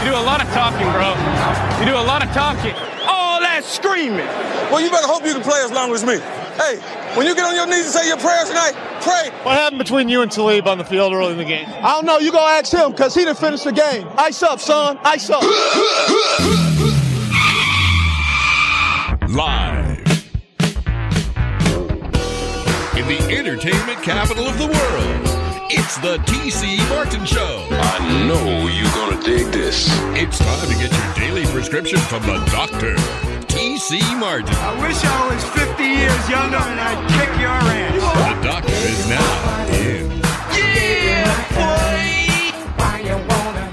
You do a lot of talking, bro. You do a lot of talking. All that screaming. Well, you better hope you can play as long as me. Hey, when you get on your knees and say your prayers tonight, pray. What happened between you and Talib on the field early in the game? I don't know. You go ask him because he didn't finish the game. Ice up, son. Ice up. Live in the entertainment capital of the world, it's the TC Martin Show. I know you're gonna dig this. It's time to get your daily prescription from the doctor, TC Martin. I wish I was 50 years younger and I'd kick your ass. The doctor is now in. Yeah, boy!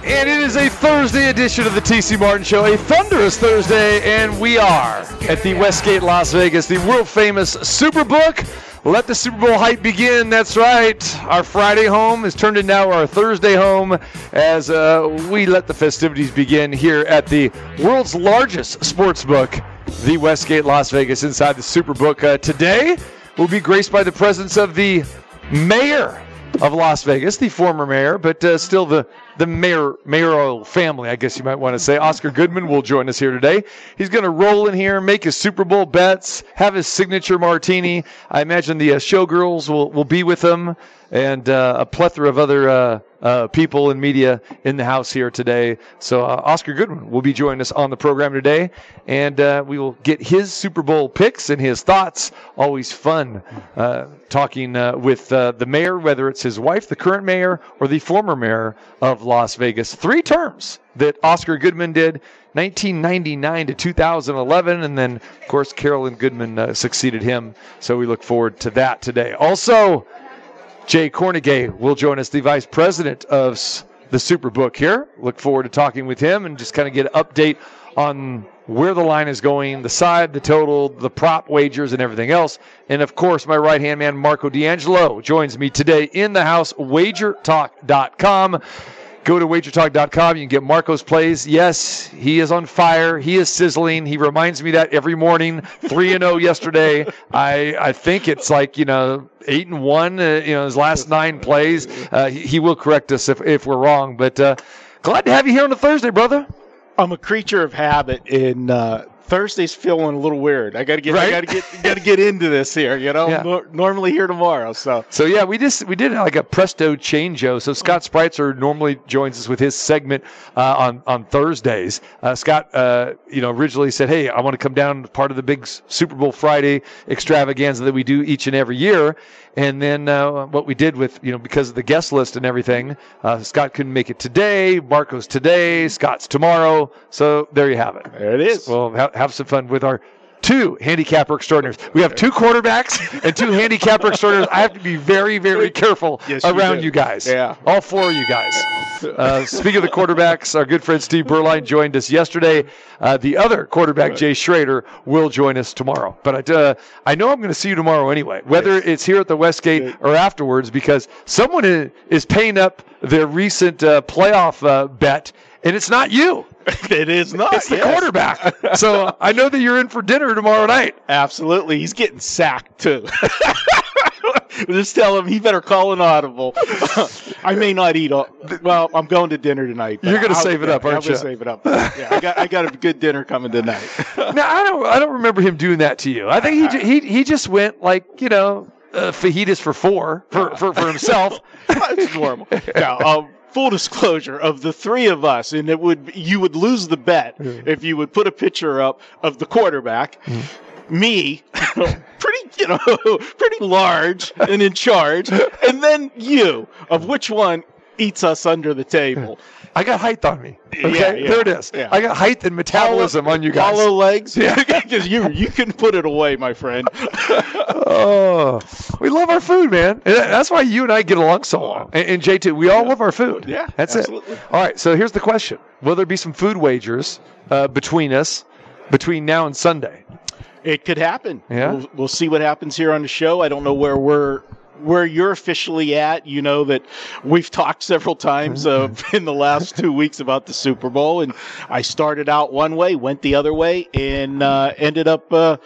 And it is a Thursday edition of the TC Martin Show, a thunderous Thursday, and we are at the Westgate Las Vegas, the world famous Superbook. Let the Super Bowl hype begin. That's right. Our Friday home is turned into our Thursday home as uh, we let the festivities begin here at the world's largest sports book, the Westgate Las Vegas, inside the Superbook. Uh, today, we'll be graced by the presence of the mayor of Las Vegas, the former mayor, but uh, still the the mayor mayoral family, I guess you might want to say. Oscar Goodman will join us here today. He's going to roll in here, make his Super Bowl bets, have his signature martini. I imagine the uh, showgirls will will be with him, and uh, a plethora of other. Uh, uh, people and media in the house here today. So uh, Oscar Goodman will be joining us on the program today, and uh, we will get his Super Bowl picks and his thoughts. Always fun uh, talking with the mayor, whether it's his wife, the current mayor, or the former mayor of Las Vegas. Three terms that Oscar Goodman did. 1999 to 2011, and then of course Carolyn Goodman succeeded him. So we look forward to that today. Also, Jay Kornegay will join us, the vice president of the Superbook here. Look forward to talking with him and just kind of get an update on where the line is going, the side, the total, the prop wagers, and everything else. And of course, my right hand man, Marco D'Angelo, joins me today in the house, wagertalk.com. Go to wagertalk.com. You can get Marco's plays. Yes, he is on fire. He is sizzling. He reminds me that every morning. Three and zero yesterday. I I think it's like you know eight and one. Uh, you know his last nine plays. Uh, he, he will correct us if if we're wrong. But uh, glad to have you here on a Thursday, brother. I'm a creature of habit, in uh, Thursday's feeling a little weird. I gotta get, I gotta get, gotta get into this here. You know, Yeah. Nor- normally here tomorrow. So So yeah, we just we did like a presto changeo. So Scott Spritzer normally joins us with his segment uh, on on Thursdays. Uh, Scott, uh, you know, originally said, "Hey, I want to come down to part of the big Super Bowl Friday extravaganza that we do each and every year." And then uh, what we did with you know because of the guest list and everything, uh, Scott couldn't make it today. Marco's today. Scott's tomorrow. So there you have it. there it is. Well, ha- have some fun with our two handicapper extraordinaires. We have two quarterbacks and two handicapper extraordinaires. I have to be very, very careful Yes, around do. you guys. Yeah. All four of you guys. Uh, speaking of the quarterbacks, our good friend Steve Beuerlein joined us yesterday. Uh, the other quarterback, Jay Schroeder, will join us tomorrow. But I, uh, I know I'm going to see you tomorrow anyway, whether it's here at the Westgate or afterwards, because someone is paying up their recent uh, playoff uh, bet, and it's not you. it is not. It's the yes. quarterback. so I know that you're in for dinner tomorrow night. Absolutely, he's getting sacked too. Just tell him he better call an audible. I may not eat. All, well, I'm going to dinner tonight. You're gonna save it up, aren't I'm you? gonna save it up. Yeah, I got I got a good dinner coming tonight. Now I don't I don't remember him doing that to you. I think he he he just went like you know uh, fajitas for four for for, for himself. It's normal. Now, um, full disclosure of the three of us, and it would you would lose the bet if you would put a picture up of the quarterback, mm. me, pretty you know, pretty large and in charge, and then you, of which one eats us under the table. I got height on me. Okay, Yeah, yeah, there it is. yeah. I got height and metabolism on you guys. Hollow legs, yeah, because you you can put it away, my friend. Oh, we love our food, man. And that's why you and I get along so well. And, and J2, we all love our food. Yeah, that's absolutely. it. All right, so here's the question: Will there be some food wagers uh, between us between now and Sunday? It could happen. Yeah? We'll, we'll see what happens here on the show. I don't know where we're where you're officially at. You know that we've talked several times uh, in the last two weeks about the Super Bowl, and I started out one way, went the other way, and uh, ended up uh,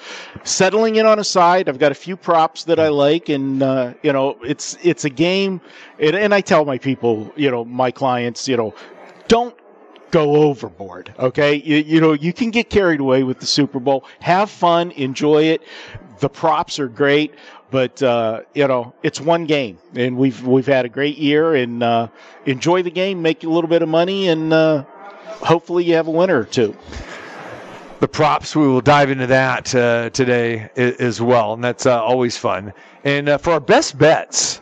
settling in on a side. I've got a few props that I like, and uh, you know it's it's a game, and, and I tell my people, you know, my clients, you know, don't go overboard. Okay, you, you know you can get carried away with the Super Bowl. Have fun, enjoy it. The props are great, but uh, you know it's one game, and we've we've had a great year. And uh, enjoy the game, make a little bit of money, and uh, hopefully you have a winner or two. the props. We will dive into that uh, today as well, and that's uh, always fun. And uh, for our best bets,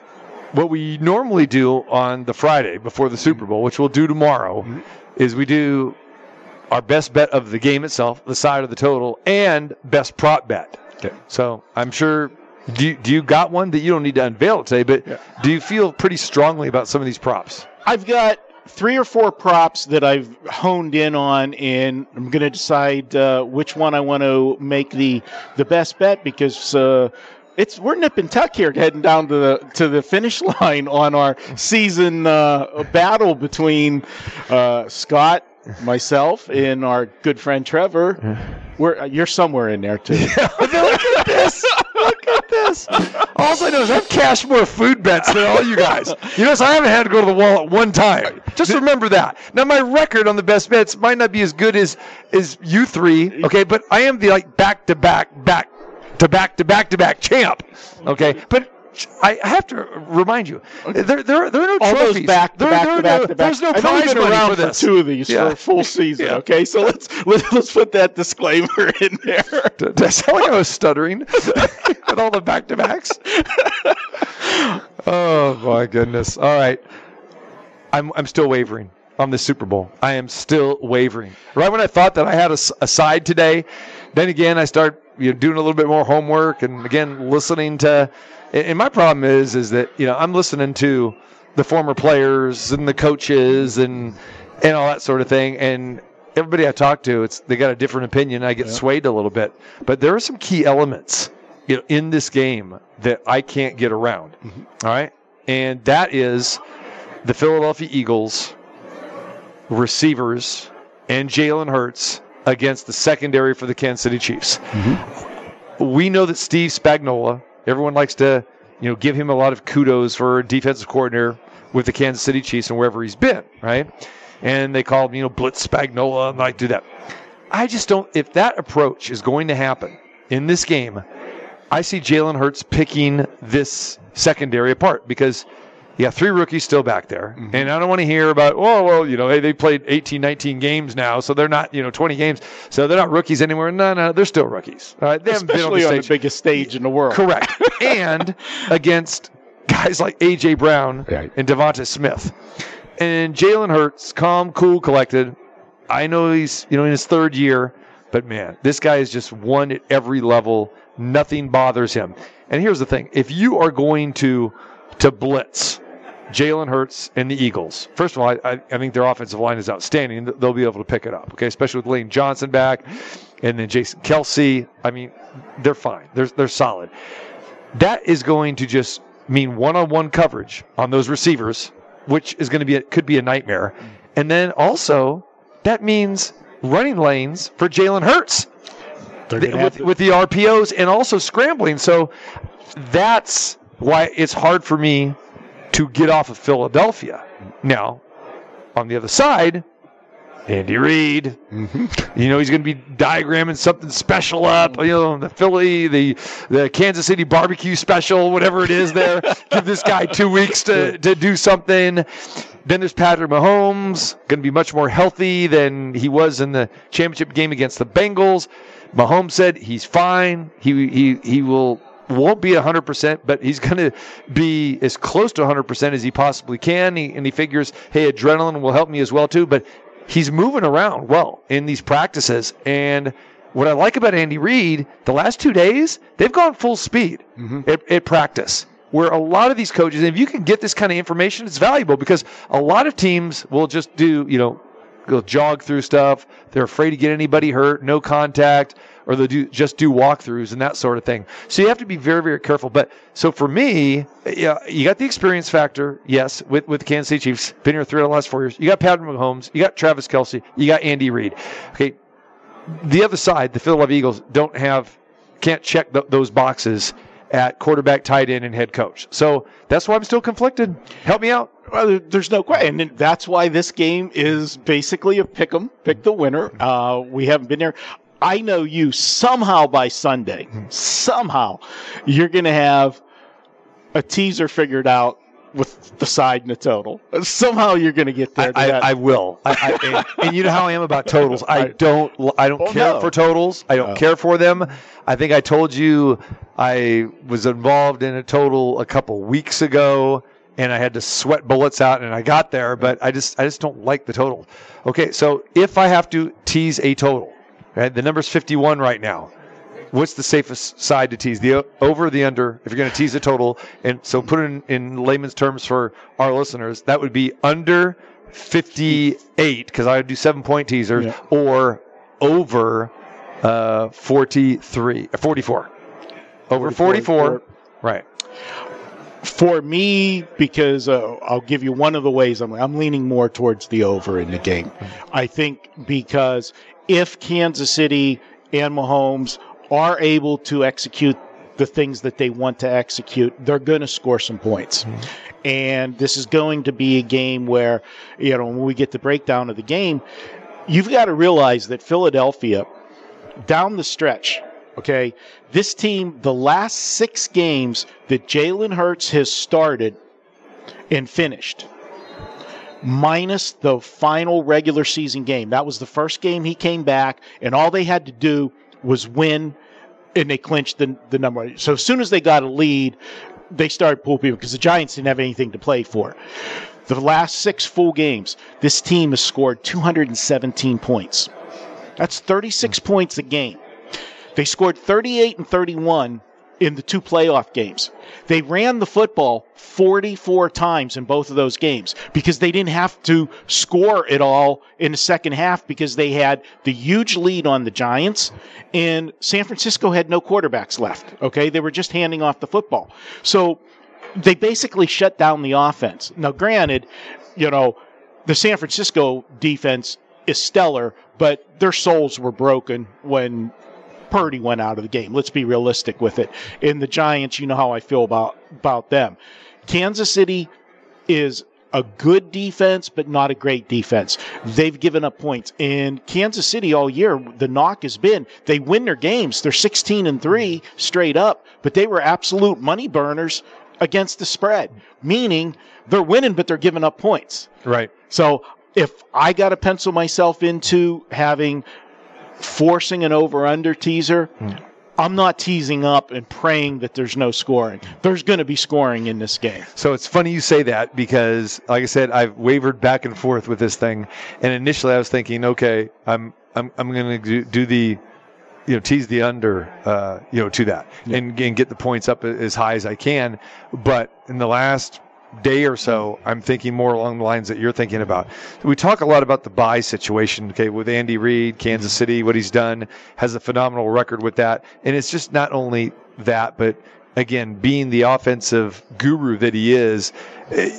what we normally do on the Friday before the Super Bowl, which we'll do tomorrow, is we do our best bet of the game itself, the side of the total, and best prop bet. Okay. So I'm sure. Do you, do you got one that you don't need to unveil it today? But do you feel pretty strongly about some of these props? I've got three or four props that I've honed in on, and I'm going to decide uh, which one I want to make the the best bet because uh, it's we're nip and tuck here, heading down to the to the finish line on our season uh, battle between uh, Scott. Myself and our good friend Trevor, we're uh, you're somewhere in there too. Look at this. Look at this. All I know is I've cashed more food bets than all you guys. You notice I haven't had to go to the wall at one time. Just remember that. Now my record on the best bets might not be as good as as you three, okay, but I am the like back to back back to back to back to back champ. Okay? But I have to remind you, there, there, there are no All trophies. those back to There- back there to are back no- to back. There's no I've prize money around for this. two of these Yeah. for a full season. Yeah. Okay, so let's let's let's put that disclaimer in there. Did I sound like I was stuttering with all the back to backs? oh my goodness! All right, I'm I'm still wavering on the Super Bowl. I am still wavering. Right when I thought that I had a side today, then again I start you know doing a little bit more homework and again listening to. And my problem is is that you know I'm listening to the former players and the coaches and and all that sort of thing and everybody I talk to, it's they got a different opinion. I get swayed a little bit, but there are some key elements you know, in this game that I can't get around. Mm-hmm. All right, and that is the Philadelphia Eagles receivers and Jalen Hurts against the secondary for the Kansas City Chiefs. Mm-hmm. We know that Steve Spagnuolo, everyone likes to, you know, give him a lot of kudos for defensive coordinator with the Kansas City Chiefs and wherever he's been, right? And they call him, you know, Blitz Spagnuolo and like do that. I just don't. If that approach is going to happen in this game, I see Jalen Hurts picking this secondary apart because you got three rookies still back there. Mm-hmm. And I don't want to hear about, oh, well, you know, hey, they played 18, 19 games now, so they're not, you know, 20 games, so they're not rookies anymore. No, no, they're still rookies. All right, they haven't been on Especially the on the biggest stage in the world. Correct. and against guys like A.J. Brown Right. and Devonta Smith. And Jalen Hurts, calm, cool, collected. I know he's, you know, in his third year, but man, this guy is just won at every level. Nothing bothers him. And here's the thing. If you are going to to blitz Jalen Hurts and the Eagles, first of all, I, I, think their offensive line is outstanding. They'll be able to pick it up, okay, especially with Lane Johnson back and then Jason Kelce. I mean, they're fine. They're, they're solid. That is going to just mean one-on-one coverage on those receivers, which is going to be a, could be a nightmare. And then also that means running lanes for Jalen Hurts They're gonna have with, with the RPOs and also scrambling. So that's why it's hard for me to get off of Philadelphia. Now, on the other side, Andy Reid, Mm-hmm. you know he's going to be diagramming something special up. You know the Philly, the the Kansas City barbecue special, whatever it is. There, give this guy two weeks to to do something. Then there's Patrick Mahomes, going to be much more healthy than he was in the championship game against the Bengals. Mahomes said he's fine. He he he will won't be 100%, but he's going to be as close to 100% as he possibly can. He, and he figures, hey, adrenaline will help me as well too. But he's moving around well in these practices. And what I like about Andy Reid, the last two days, they've gone full speed mm-hmm. at, at practice. Where a lot of these coaches, and if you can get this kind of information, it's valuable because a lot of teams will just do, you know, go jog through stuff. They're afraid to get anybody hurt, no contact, or they'll do just do walkthroughs and that sort of thing. So you have to be very, very careful. But so for me, yeah, you got the experience factor, yes, with with the Kansas City Chiefs. Been here three of the last four years. You got Patrick Mahomes, you got Travis Kelce, you got Andy Reid. Okay, the other side, the Philadelphia Eagles don't have, can't check th- those boxes at quarterback, tight end, and head coach. So that's why I'm still conflicted. Help me out. Well, there's no question, and that's why this game is basically a pick 'em, pick the winner. Uh, we haven't been there. I know you somehow by Sunday, somehow you're going to have a teaser figured out with the side and the total. Somehow you're going to get there. I, I. I will. I, I, and, and you know how I am about totals. I don't. I don't Oh, care no. for totals. I don't Oh. care for them. I think I told you I was involved in a total a couple weeks ago, and I had to sweat bullets out, and I got there. But I just, I just don't like the total. Okay, so if I have to tease a total, right, the number's 51 right now. What's the safest side to tease? The over or the under? If you're going to tease a total, and so put it in, in layman's terms for our listeners, that would be under 58 because I would do seven point teasers, Yeah. or over uh, 43, uh, 44. Over 44, 44. right? for me, because uh, I'll give you one of the ways I'm, I'm leaning more towards the over in the game. I think because if Kansas City and Mahomes are able to execute the things that they want to execute, they're going to score some points. Mm-hmm. And this is going to be a game where, you know, when we get the breakdown of the game, you've got to realize that Philadelphia, down the stretch, okay, this team, the last six games that Jalen Hurts has started and finished, minus the final regular season game, that was the first game he came back, and all they had to do was win, and they clinched the, the number. So as soon as they got a lead, they started pulling people because the Giants didn't have anything to play for. The last six full games, this team has scored 217 points. That's 36 points a game. They scored 38 and 31 in the two playoff games. They ran the football 44 times in both of those games because they didn't have to score it all in the second half because they had the huge lead on the Giants and San Francisco had no quarterbacks left. Okay. They were just handing off the football. So they basically shut down the offense. Now, granted, you know, the San Francisco defense is stellar, but their souls were broken when Purdy went out of the game. Let's be realistic with it. In the Giants, you know how I feel about about them. Kansas City is a good defense, but not a great defense. They've given up points. In Kansas City all year, the knock has been they win their games. They're 16 and 3 straight up, but they were absolute money burners against the spread, meaning they're winning, but they're giving up points. Right. So if I got to pencil myself into having forcing an over under teaser, I'm not teasing up and praying that there's no scoring. There's going to be scoring in this game. So it's funny you say that because, like I said, I've wavered back and forth with this thing. And initially, I was thinking, okay, I'm I'm I'm going to do, do the, you know, tease the under, uh, you know, to that and, and get the points up as high as I can. But in the last day or so, I'm thinking more along the lines that you're thinking about. We talk a lot about the bye situation, okay, with Andy Reid, Kansas mm-hmm. City, what he's done, has a phenomenal record with that. And it's just not only that, but again, being the offensive guru that he is,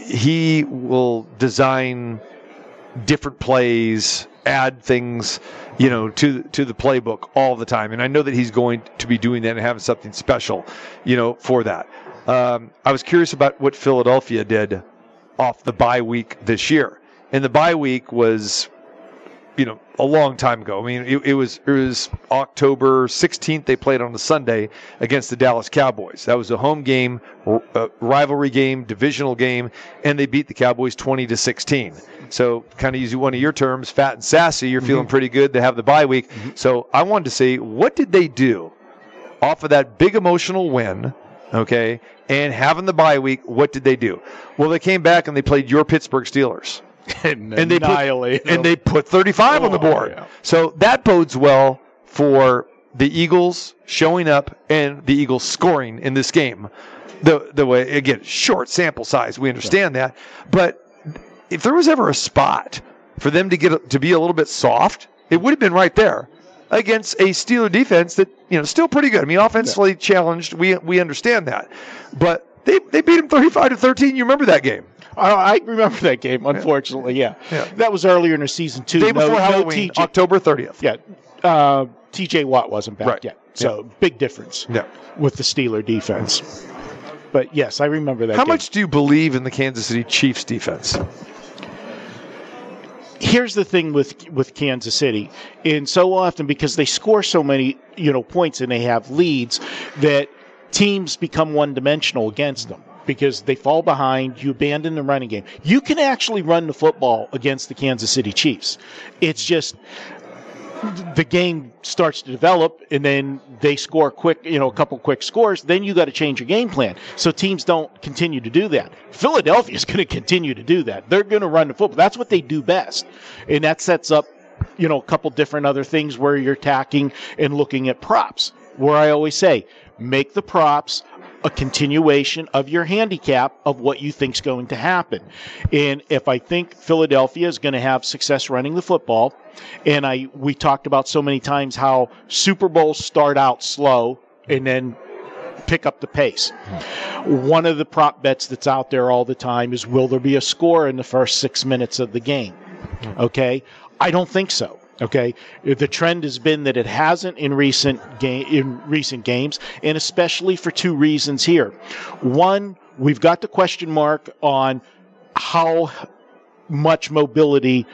he will design different plays, add things, you know, to to the playbook all the time. And I know that he's going to be doing that and having something special, you know, for that. Um, I was curious about what Philadelphia did off the bye week this year, and the bye week was, you know, a long time ago. I mean, it, it was it was October 16th. They played on a Sunday against the Dallas Cowboys. That was a home game, r- uh, rivalry game, divisional game, and they beat the Cowboys 20 to 16. So, kind of using one of your terms, fat and sassy. You're feeling pretty good to have the bye week. So, I wanted to say, what did they do off of that big emotional win? Okay, and having the bye week, what did they do? Well, they came back and they played your Pittsburgh Steelers And, and they put, and they put 35 on the Oh, board. yeah. So that bodes well for the Eagles showing up and the Eagles scoring in this game. The the way again, short sample size, we understand that, but if there was ever a spot for them to get to be a little bit soft, it would have been right there against a Steeler defense that you know still pretty good. I mean, offensively challenged, we we understand that, but they they beat them 35 to 13. You remember that game? I, I remember that game, unfortunately. Yeah. Yeah. That was earlier in the season, too. Day No- before no Halloween, TJ October 30th. Yeah. Uh, TJ Watt wasn't back Right. yet. So big difference Yeah. with the Steeler defense. But yes, I remember that. How game. much do you believe in the Kansas City Chiefs defense? Here's the thing with with Kansas City, and so often because they score so many you know points and they have leads, that teams become one dimensional against them because they fall behind. You abandon the running game. You can actually run the football against the Kansas City Chiefs. It's just the game starts to develop and then they score quick, you know, a couple quick scores, then you got to change your game plan. So teams don't continue to do that. Philadelphia is going to continue to do that. They're going to run the football. That's what they do best. And that sets up, you know, a couple different other things where you're attacking and looking at props. Where I always say, make the props a continuation of your handicap of what you think's going to happen. And if I think Philadelphia is going to have success running the football, and I we talked about so many times how Super Bowls start out slow and then pick up the pace. One of the prop bets that's out there all the time is will there be a score in the first 6 minutes of the game? Okay? I don't think so. Okay, the trend has been that it hasn't in recent game in recent games, and especially for two reasons here. One, we've got the question mark on how much mobility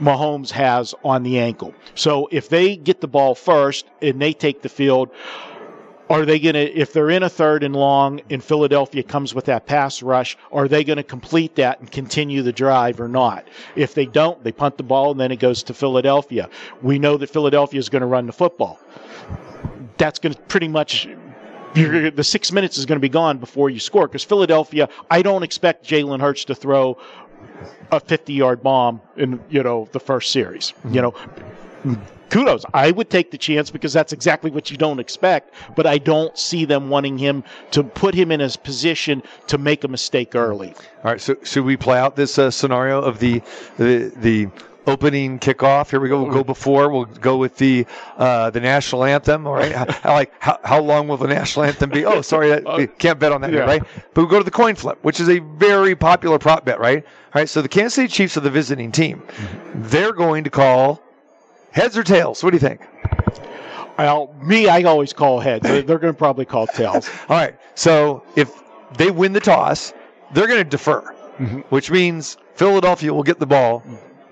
Mahomes has on the ankle. So if they get the ball first and they take the field, are they going to, if they're in a third and long and Philadelphia comes with that pass rush, are they going to complete that and continue the drive or not? If they don't, they punt the ball and then it goes to Philadelphia. We know that Philadelphia is going to run the football. That's going to pretty much the six minutes is going to be gone before you score because Philadelphia. I don't expect Jalen Hurts to throw a 50 yard bomb in you know the first series. You know, kudos. I would take the chance because that's exactly what you don't expect. But I don't see them wanting him to put him in his position to make a mistake early. All right, so should we play out this uh, scenario of the the the opening kickoff? Here we go. We'll go before. We'll go with the uh, the national anthem. All right. How, like how, how long will the national anthem be? Oh, sorry, that, we can't bet on that, yet, Yeah. right? But we go to the coin flip, which is a very popular prop bet, right? All right. So the Kansas City Chiefs are the visiting team. They're going to call heads or tails. What do you think? Well, me, I always call heads. They're, they're going to probably call tails. All right. So if they win the toss, they're going to defer, mm-hmm. which means Philadelphia will get the ball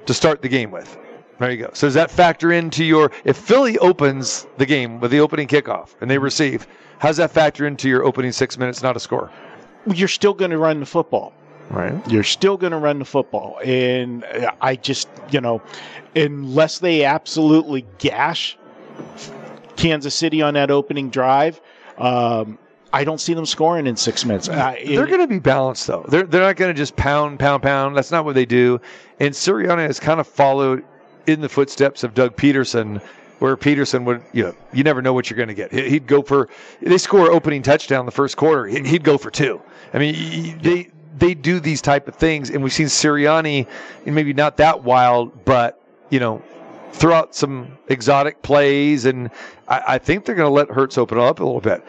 to start the game with. There you go. So does that factor into your if Philly opens the game with the opening kickoff and they receive, how does that factor into your opening six minutes, not a score? You're still going to run the football. Right. You're still going to run the football. And I just, you know, unless they absolutely gash Kansas City on that opening drive, um, I don't see them scoring in six minutes. Uh, They're going to be balanced though. They're they're not going to just pound, pound, pound. That's not what they do. And Sirianni has kind of followed in the footsteps of Doug Pederson, where Pederson would, you know, you never know what you're going to get. He- He'd go for they score opening touchdown the first quarter. he- He'd go for two. I mean, they they do these type of things, and we've seen Sirianni, and maybe not that wild, but you know, throw out some exotic plays, and I, I think they're going to let Hurts open up a little bit.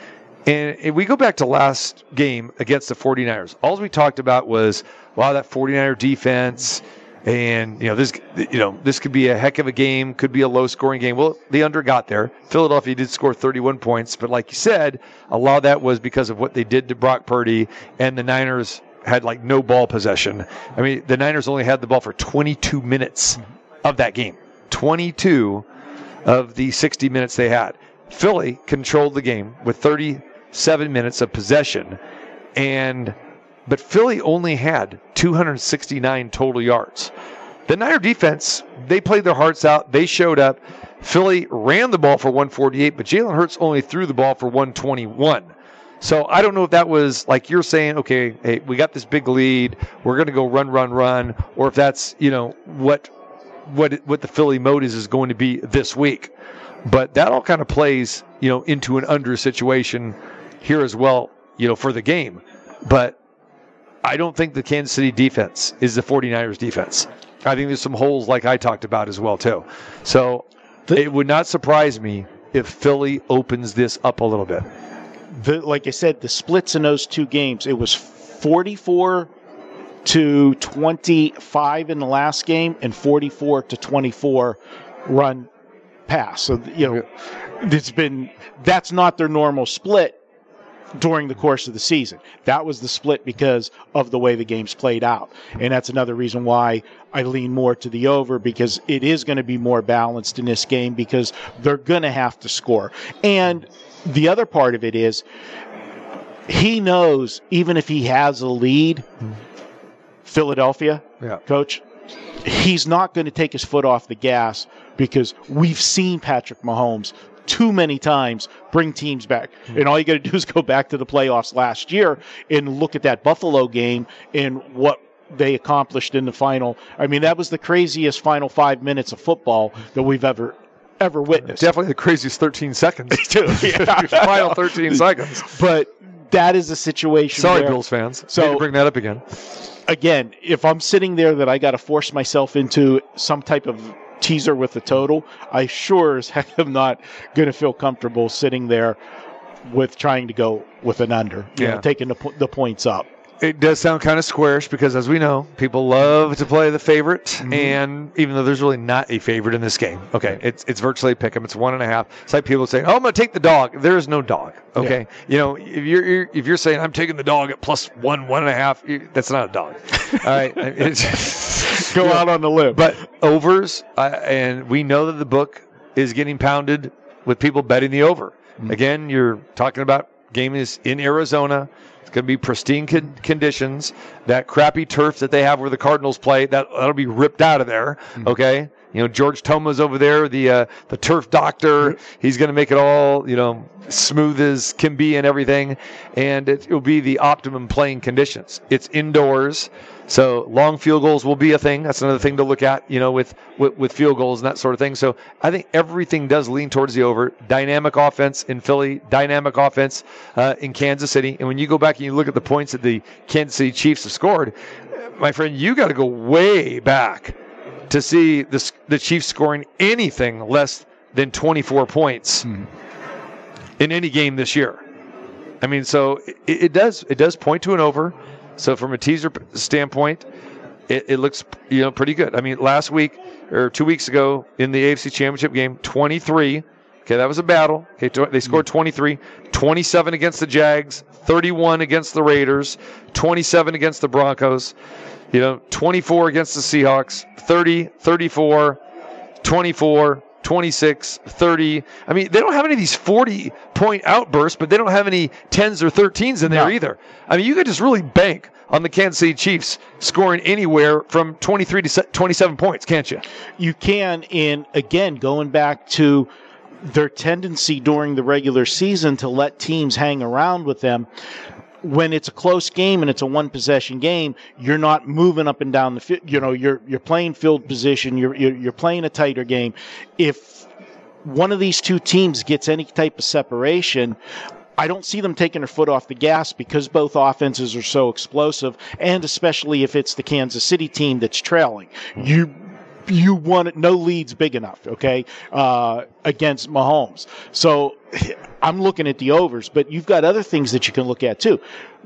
And if we go back to last game against the 49ers, all we talked about was, wow, that 49er defense. And, you know, this, you know, this could be a heck of a game, could be a low scoring game. Well, the under got there. Philadelphia did score 31 points, but like you said, a lot of that was because of what they did to Brock Purdy and the Niners had like no ball possession. I mean, the Niners only had the ball for 22 minutes of that game. 22 of the 60 minutes they had. Philly controlled the game with 37 minutes of possession, and but Philly only had 269 total yards. The Niner defense, they played their hearts out. They showed up. Philly ran the ball for 148, but Jalen Hurts only threw the ball for 121. So I don't know if that was like you're saying, okay, hey, we got this big lead, we're going to go run, run, run, or if that's you know what what what the Philly mode is is going to be this week. But that all kind of plays, you know, into an under situation here as well, you know, for the game. But I don't think the Kansas City defense is the 49ers defense. I think there's some holes like I talked about as well too. So it would not surprise me if Philly opens this up a little bit. The, like I said, the splits in those two games, it was 44 to 25 in the last game and 44 to 24 run pass. So you know, it's been that's not their normal split during the course of the season. That was the split because of the way the games played out. And that's another reason why I lean more to the over because it is going to be more balanced in this game because they're going to have to score. And the other part of it is he knows even if he has a lead, Philadelphia, Yeah. coach, he's not going to take his foot off the gas because we've seen Patrick Mahomes too many times bring teams back. Hmm. And all you got to do is go back to the playoffs last year and look at that Buffalo game and what they accomplished in the final. I mean, that was the craziest final 5 minutes of football that we've ever ever uh, witnessed. Definitely the craziest 13 seconds. Final 13 seconds. But that is a situation Sorry, where- Bills fans. So- bring that up again. again, if I'm sitting there that I got to force myself into some type of teaser with the total, I sure as heck am not going to feel comfortable sitting there with trying to go with an under, you Yeah. know, taking the, the points up. It does sound kind of squarish because, as we know, people love to play the favorite, Mm-hmm. and even though there's really not a favorite in this game, okay, it's it's virtually a pick 'em. It's one and a half. It's like people saying, "Oh, I'm going to take the dog." There is no dog. Okay, you know, if you're, you're if you're saying I'm taking the dog at plus one, one and a half, you, that's not a dog. All right, It's- Go out on the limb. but overs, uh, and we know that the book is getting pounded with people betting the over. Again, you're talking about game is in Arizona. It's going to be pristine con- conditions. That crappy turf that they have where the Cardinals play, that that'll be ripped out of there. Mm-hmm. Okay. You know, George Toma's over there, the uh, the turf doctor. He's going to make it all, you know, smooth as can be and everything. And it will be the optimum playing conditions. It's indoors. So long field goals will be a thing. That's another thing to look at, you know, with, with, with field goals and that sort of thing. So I think everything does lean towards the over. Dynamic offense in Philly, dynamic offense uh, in Kansas City. And when you go back and you look at the points that the Kansas City Chiefs have scored, my friend, you got to go way back to see the, the Chiefs scoring anything less than 24 points hmm. in any game this year. I mean, so it, it does it does point to an over. So from a teaser standpoint, it, it looks you know pretty good. I mean, last week or two weeks ago in the AFC Championship game, 23. Okay, that was a battle. Okay, they scored 23, 27 against the Jags, 31 against the Raiders, 27 against the Broncos. You know, 24 against the Seahawks, 30, 34, 24, 26, 30. I mean, they don't have any of these 40 point outbursts, but they don't have any 10s or 13s in there No. either. I mean, you could just really bank on the Kansas City Chiefs scoring anywhere from 23 to 27 points, can't you? you can in again going back to their tendency during the regular season to let teams hang around with them. When it's a close game and it's a one possession game you're not moving up and down the field. You know you're you're playing field position. You're, you're you're playing a tighter game. If one of these two teams gets any type of separation I don't see them taking their foot off the gas because both offenses are so explosive, and especially if it's the Kansas City team that's trailing. You you want it, no leads big enough, okay, uh, against Mahomes. So I'm looking at the overs, but you've got other things that you can look at too.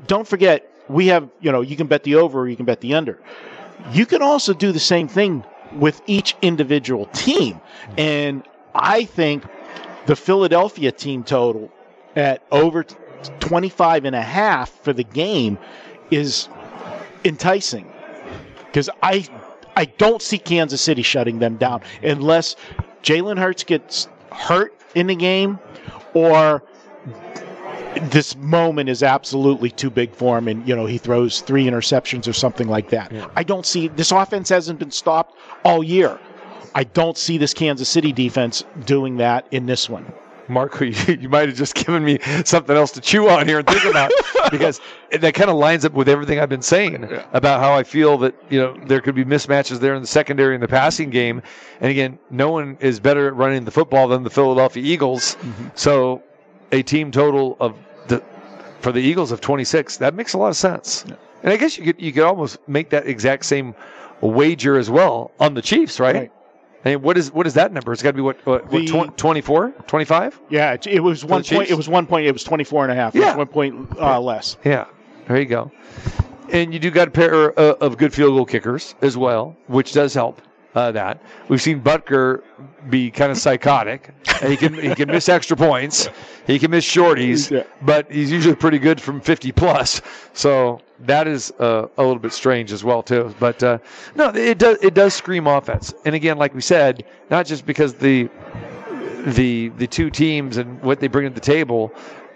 Don't forget, we have you know you can bet the over or you can bet the under. You can also do the same thing with each individual team, and I think the Philadelphia team total at over t- 25 and a half for the game is enticing because I I don't see Kansas City shutting them down unless Jalen Hurts gets hurt in the game or this moment is absolutely too big for him and you know he throws three interceptions or something like that. I don't see this offense hasn't been stopped all year. I don't see this Kansas City defense doing that in this one. Marco, you, you might have just given me something else to chew on here and think about because that kind of lines up with everything I've been saying about how I feel that you know there could be mismatches there in the secondary and the passing game. And again, no one is better at running the football than the Philadelphia Eagles. Mm-hmm. So a team total of the for the Eagles of 26 that makes a lot of sense. And I guess you could you could almost make that exact same wager as well on the Chiefs, right? Right. I mean, what is what is that number? It's got to be what, what, what The- tw- 24, 25? Yeah, it, it was one point. It was one point. It was 24 and a half. It Yeah. was one point uh, less. Yeah, there you go. And you do got a pair uh, of good field goal kickers as well, which does help. Uh, that. We've seen Butker be kind of psychotic. He can he can miss extra points. He can miss shorties, Yeah. but he's usually pretty good from 50 plus. So that is uh, a little bit strange as well too. But uh, no, it does it does scream offense. And again, like we said, not just because the the the two teams and what they bring to the table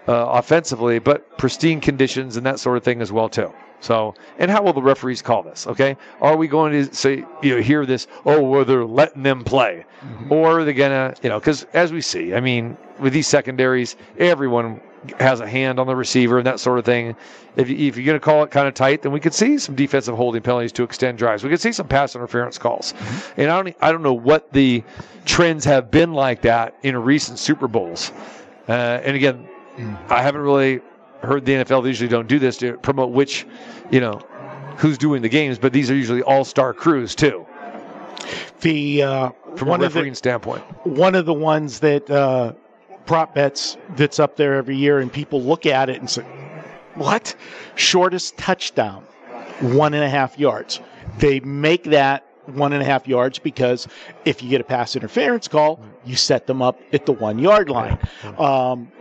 uh, offensively, but pristine conditions and that sort of thing as well too. So, and how will the referees call this? Okay, are we going to say you know hear this? Oh, well, they're letting them play, mm-hmm. or are they gonna you know? Because as we see, I mean, with these secondaries, everyone has a hand on the receiver and that sort of thing. If, you, if you're going to call it kind of tight, then we could see some defensive holding penalties to extend drives. We could see some pass interference calls. Mm-hmm. And I don't, I don't know what the trends have been like that in recent Super Bowls. Uh, and again, mm. I haven't really heard the NFL. Usually don't do this to promote which, you know, who's doing the games, but these are usually all-star crews too, The uh, from one a of the refereeing standpoint. one of the ones that uh, prop bets that's up there every year, and people look at it and say, "What? Shortest touchdown, one and a half yards." They make that one and a half yards because if you get a pass interference call, you set them up at the one yard line. Um,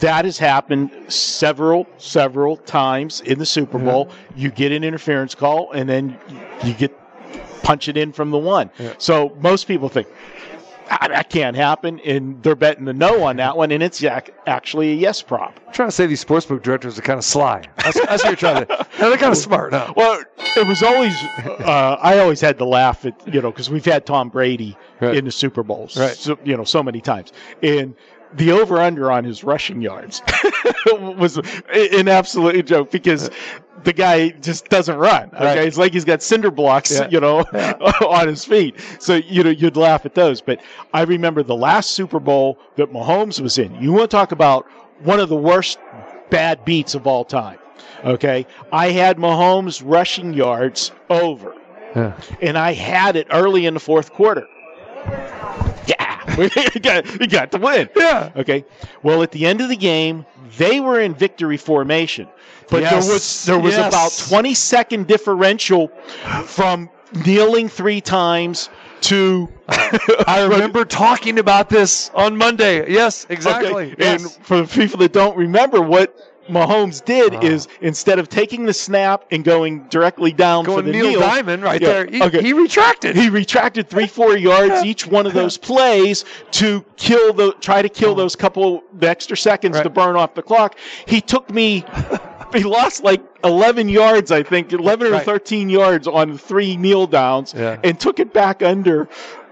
that has happened several, several times in the Super Bowl. You get an interference call, and then you get punch it in from the one. So most people think "Ah, that can't happen, and they're betting the no on that one, and it's actually a yes prop. I'm trying to say these sportsbook directors are kind of sly. That's, that's what you're trying to. They're kind of smart. Huh? Well, it was always uh, I always had to laugh at you know because we've had Tom Brady Right. in the Super Bowls, Right. So, you know, so many times, and the over under on his rushing yards was an absolute joke because the guy just doesn't run. Okay, Right. it's like he's got cinder blocks, Yeah. you know, on his feet. So you know you'd laugh at those. But I remember the last Super Bowl that Mahomes was in. You want to talk about one of the worst bad beats of all time? Okay, I had Mahomes rushing yards over, Yeah. and I had it early in the fourth quarter. We got, we got to win. Yeah. Okay. Well, at the end of the game, they were in victory formation, but Yes. there was there was Yes. about twenty second differential from kneeling three times to. I remember talking about this on Monday. Yes, exactly. Okay, Yes. And for the people that don't remember, what Mahomes did is instead of taking the snap and going directly down for the Neil Diamond right Yeah, there. He, okay. he retracted. he retracted three, four yards each one of those plays to kill the try to kill those couple extra seconds to burn off the clock. He took me. He lost like 11 yards, I think, 11 or Right. 13 yards on three kneel downs, Yeah. and took it back under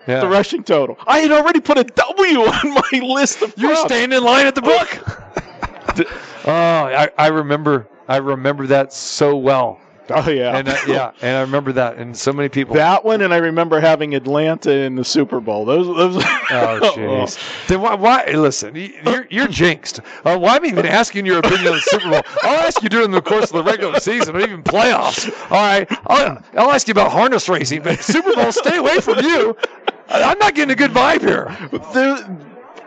Yeah. the rushing total. I had already put a W on my list of. You're props. staying in line at the book. oh, I, I remember. I remember that so well. Oh yeah, And uh, yeah, and I remember that, and so many people. that one, and I remember having Atlanta in the Super Bowl. Those, those. Oh jeez. then why? Why? Listen, you're you're jinxed. Uh, why am I even asking your opinion on the Super Bowl? I'll ask you during the course of the regular season, or even playoffs. All right. I'll, I'll ask you about harness racing, but Super Bowl, stay away from you. I'm not getting a good vibe here. There-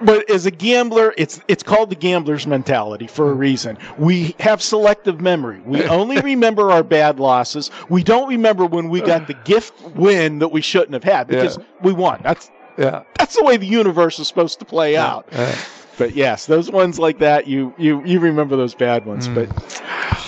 but as a gambler, it's it's called the gambler's mentality for a reason. We have selective memory. We only remember our bad losses. We don't remember when we got the gift win that we shouldn't have had because Yeah. we won. That's Yeah. that's the way the universe is supposed to play out. But yes, those ones like that, you you you remember those bad ones. But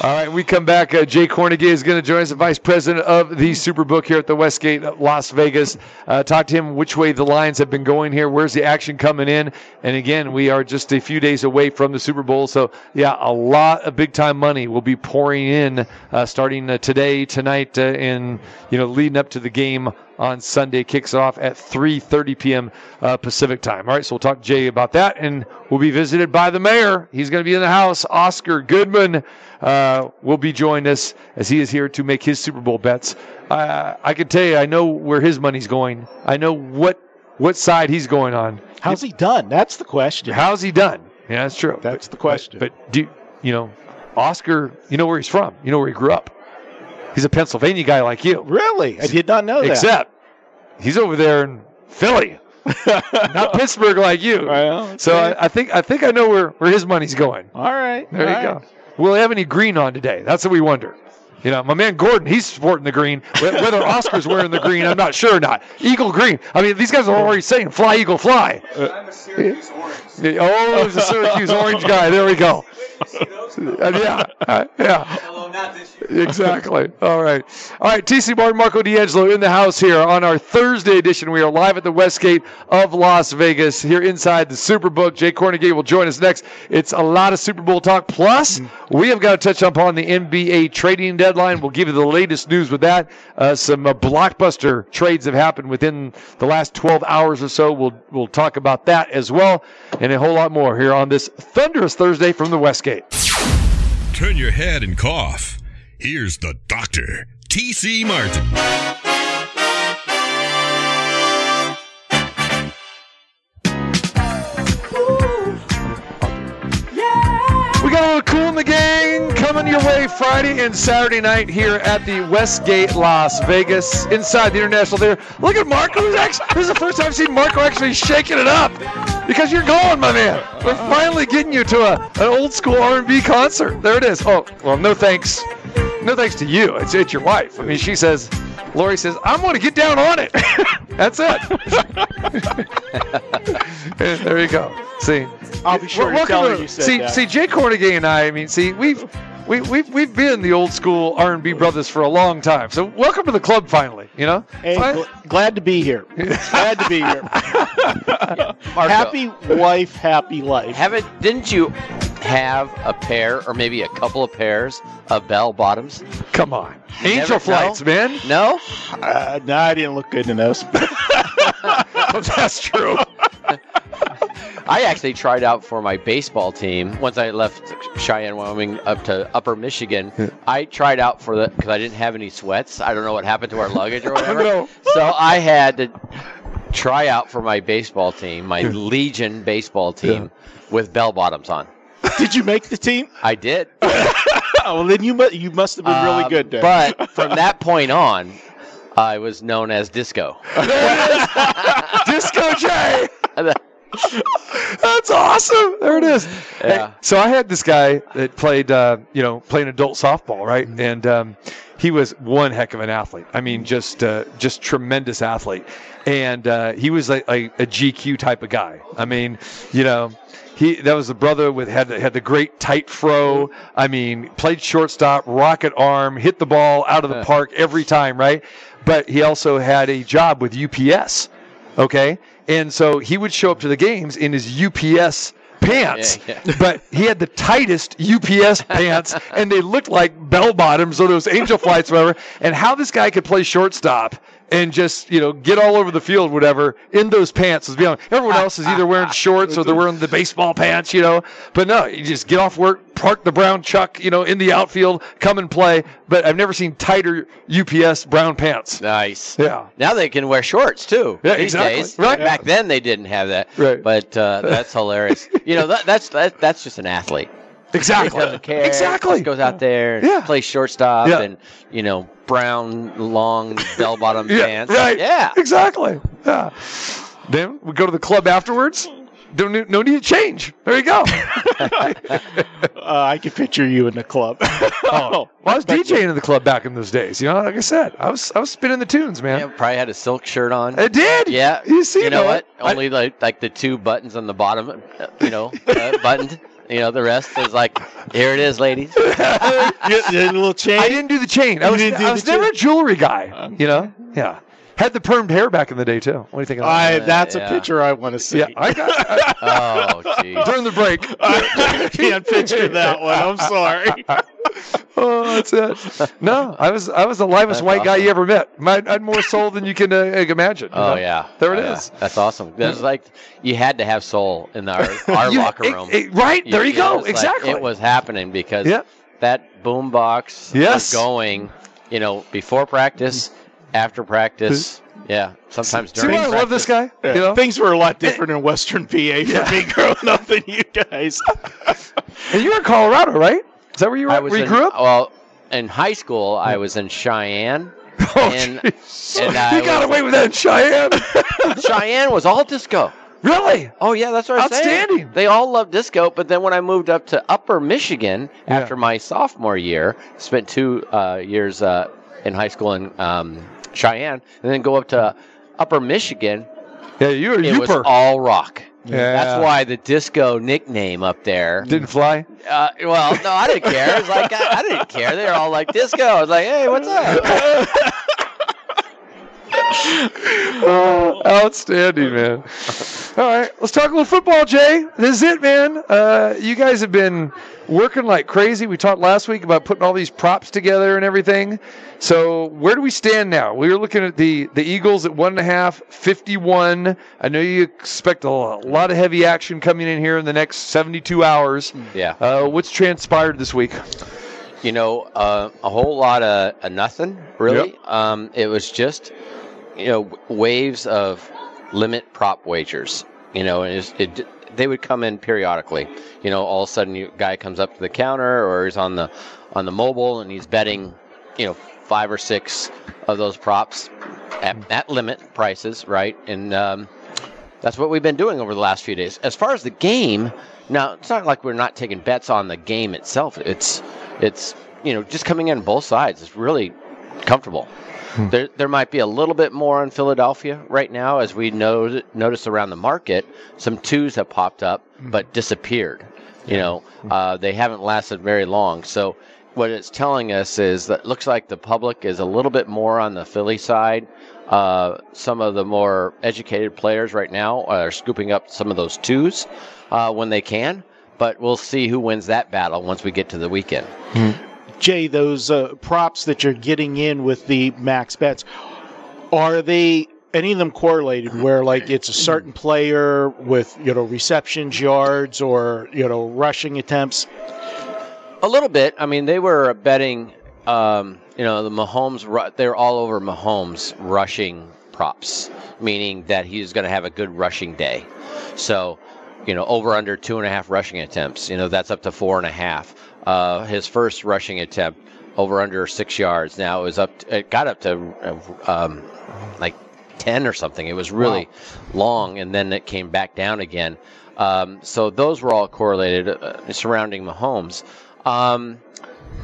All right, we come back. Uh, Jay Kornegay is going to join us, the vice president of the Superbook here at the Westgate, Las Vegas. Uh, talk to him which way the lines have been going here. Where's the action coming in? And again, we are just a few days away from the Super Bowl, so yeah, a lot of big time money will be pouring in uh, starting uh, today, tonight, uh, and you know leading up to the game on Sunday. Kicks off at 3:30 p.m. Uh, Pacific time. All right, so we'll talk to Jay about that, and we'll be visited by the mayor. He's going to be in the house. Oscar Goodman uh, will be joining us as he is here to make his Super Bowl bets. Uh, I can tell you, I know where his money's going. I know what what side he's going on. how's he done? That's the question. How's he done? Yeah, that's true. That's But- the question. But, but do you know Oscar? You know where he's from. You know where he grew up. He's a Pennsylvania guy like you. Really, I did not know that. Except he's over there in Philly, not Pittsburgh like you. Well, So okay. I, I think I think I know where, where his money's going. all right, There all you right. go. Will he have any green on today? That's what we wonder. You know, my man Gordon, he's sporting the green. Whether Oscar's wearing the green, I'm not sure or not. Eagle green. I mean, these guys are already saying "Fly, Eagle, fly." I'm a Syracuse orange. Oh, there's a Syracuse orange guy. There we go. Yeah, uh, yeah. Although not this year. Exactly. All right. All right. TC Martin, Marco D'Angelo in the house here on our Thursday edition. We are live at the Westgate of Las Vegas here inside the Superbook. Jay Kornegay will join us next. It's a lot of Super Bowl talk. Plus, we have got to touch upon the NBA trading deadline. We'll give you the latest news with that. Uh, some uh, blockbuster trades have happened within the last 12 hours or so. We'll we'll talk about that as well, and a whole lot more here on this thunderous Thursday from the Westgate. Turn your head and cough. Here's the doctor, T.C. Martin. We got a little cool in the gang coming your way Friday and Saturday night here at the Westgate Las Vegas inside the International Theater. Look at Marco. This is the first time I've seen Marco actually shaking it up because you're going, my man. We're finally getting you to a, an old school R&B concert. There it is. Oh, well, no thanks. No thanks to you. It's, it's your wife. I mean, she says, Lori says, I'm going to get down on it. That's it. there you go. See, I'll be sure to tell her you said see, that. see, Jay Kornegay and I. I mean, see, we've we, we've we've been the old school R and B brothers for a long time. So welcome to the club, finally. You know, Hey, gl- glad to be here. glad to be here. happy wife, happy life. Haven't didn't you have a pair or maybe a couple of pairs of bell bottoms? come on, angel Never- flights, no? man. No? Uh, no, I didn't look good in those. That's true. I actually tried out for my baseball team once I left Cheyenne, Wyoming, up to Upper Michigan. I tried out for the because I didn't have any sweats. I don't know what happened to our luggage or whatever. No. So I had to try out for my baseball team, my Legion baseball team, with bell bottoms on. Did you make the team? I did. Oh, well, then you mu- you must have been really Um, good. Then. But from that point on, I was known as Disco. Disco J. That's awesome. There it is. Yeah. so I had this guy that played, uh, you know, playing adult softball, right? And um, he was one heck of an athlete. I mean, just uh, just tremendous athlete. And uh, he was like a, a GQ type of guy. I mean, you know. He that was the brother with had had the great tight fro. I mean, played shortstop, rocket arm, hit the ball out of the park every time, right? But he also had a job with UPS. Okay. And so he would show up to the games in his UPS pants, Yeah, yeah. but he had the tightest UPS pants and they looked like bell bottoms or those angel flights, whatever. And how this guy could play shortstop and just, you know, get all over the field, whatever, in those pants is beyond. Everyone else is either wearing shorts or they're wearing the baseball pants, you know. But no, you just get off work, park the brown chuck, you know, in the outfield, come and play. But I've never seen tighter UPS brown pants. Nice. Yeah. Now they can wear shorts too. Yeah, these exactly. days. Right. Back then they didn't have that. Right. But uh, that's hilarious. you know, that, that's that, that's just an athlete. Exactly. He doesn't care. Exactly. Just goes out there, and Yeah. plays shortstop, Yeah. and you know, brown long bell bottom Yeah, pants. right. Yeah. Exactly. Yeah. Then we go to the club afterwards. Don't need, no need to change. There you go. uh, I can picture you in the club. oh, well, I was DJing in the club back in those days. You know, like I said, I was I was spinning the tunes, man. Yeah, probably had a silk shirt on. I did. Yeah. You see You know that? what? Only like like the two buttons on the bottom, uh, you know, uh, buttoned. You know, the rest is like, here it is, ladies. You- the little chain. I didn't do the chain. I You was, didn't do I the was never a jewelry guy. Uh-huh. You know? Yeah. Had the permed hair back in the day too. What do you think of I, that? that's yeah. a picture I want to see. yeah, I got I, Oh, jeez. during the break. I can't picture that one. I'm sorry. Oh, that's it. No, I was I was the livest That's white guy you ever met. I had more soul than you can uh, imagine. you Oh know? yeah, There it it is. is. That's awesome. That's like you had to have soul in our our You- locker room. it- right there, you know, go. it's like exactly. it was happening because Yep. that boom box Yes. was going. You know, before practice, after practice. Yeah, sometimes See during. why I love this guy? Yeah, You know? Things were a lot different in Western PA for me growing up than you guys. And you were in Colorado, right? Is that where you were? I at? where you in, grew up? Well, in high school, I was in Cheyenne. Oh, and- jeez. and I you got away with that in Cheyenne. Cheyenne was all disco. Really? Oh yeah, that's what I'm saying. Outstanding. They all love disco, but then when I moved up to Upper Michigan Yeah. after my sophomore year, spent two uh, years uh, in high school in um, Cheyenne, and then go up to Upper Michigan. Yeah, you were It was all rock. Yeah. That's why the disco nickname up there. Didn't fly. Uh, well, no, I didn't care. It was like I, I didn't care. They were all like disco. I was like, hey, what's up? Oh, outstanding, man. All right, let's talk a little football, Jay. This is it, man. Uh, you guys have been working like crazy. We talked last week about putting all these props together and everything. So where do we stand now? We were looking at the the Eagles at one and a half, 51. I know you expect a lot of heavy action coming in here in the next 72 hours. Yeah. Uh, what's transpired this week? You know, uh, a whole lot of uh, nothing, really. Um, it was just, you know, waves of limit prop wagers. You know, and it's- it, they would come in periodically. You know, all of a sudden, you guy comes up to the counter or he's on the on the mobile and he's betting, you know, five or six of those props at, at limit prices, right? And um, that's what we've been doing over the last few days. As far as the game, now it's not like we're not taking bets on the game itself. It's it's you know just coming in both sides. It's really comfortable. There, there might be a little bit more on Philadelphia right now, as we know, notice around the market. Some twos have popped up, but disappeared. You know, uh, they haven't lasted very long. So, what it's telling us is that it looks like the public is a little bit more on the Philly side. Uh, some of the more educated players right now are scooping up some of those twos uh, when they can. But we'll see who wins that battle once we get to the weekend. Jay, those uh, props that you're getting in with the max bets, are they any of them correlated where like it's a certain player with you know receptions, yards, or you know rushing attempts? A little bit. I mean, they were betting, um, you know, the Mahomes, they're all over Mahomes rushing props, meaning that he's going to have a good rushing day. So, you know, over under two and a half rushing attempts, you know, that's up to four and a half. Uh, his first rushing attempt, over under six yards. Now it was up, to, it got up to uh, um, like 10 or something. It was really long, and then it came back down again. Um, so those were all correlated uh, surrounding Mahomes. Um,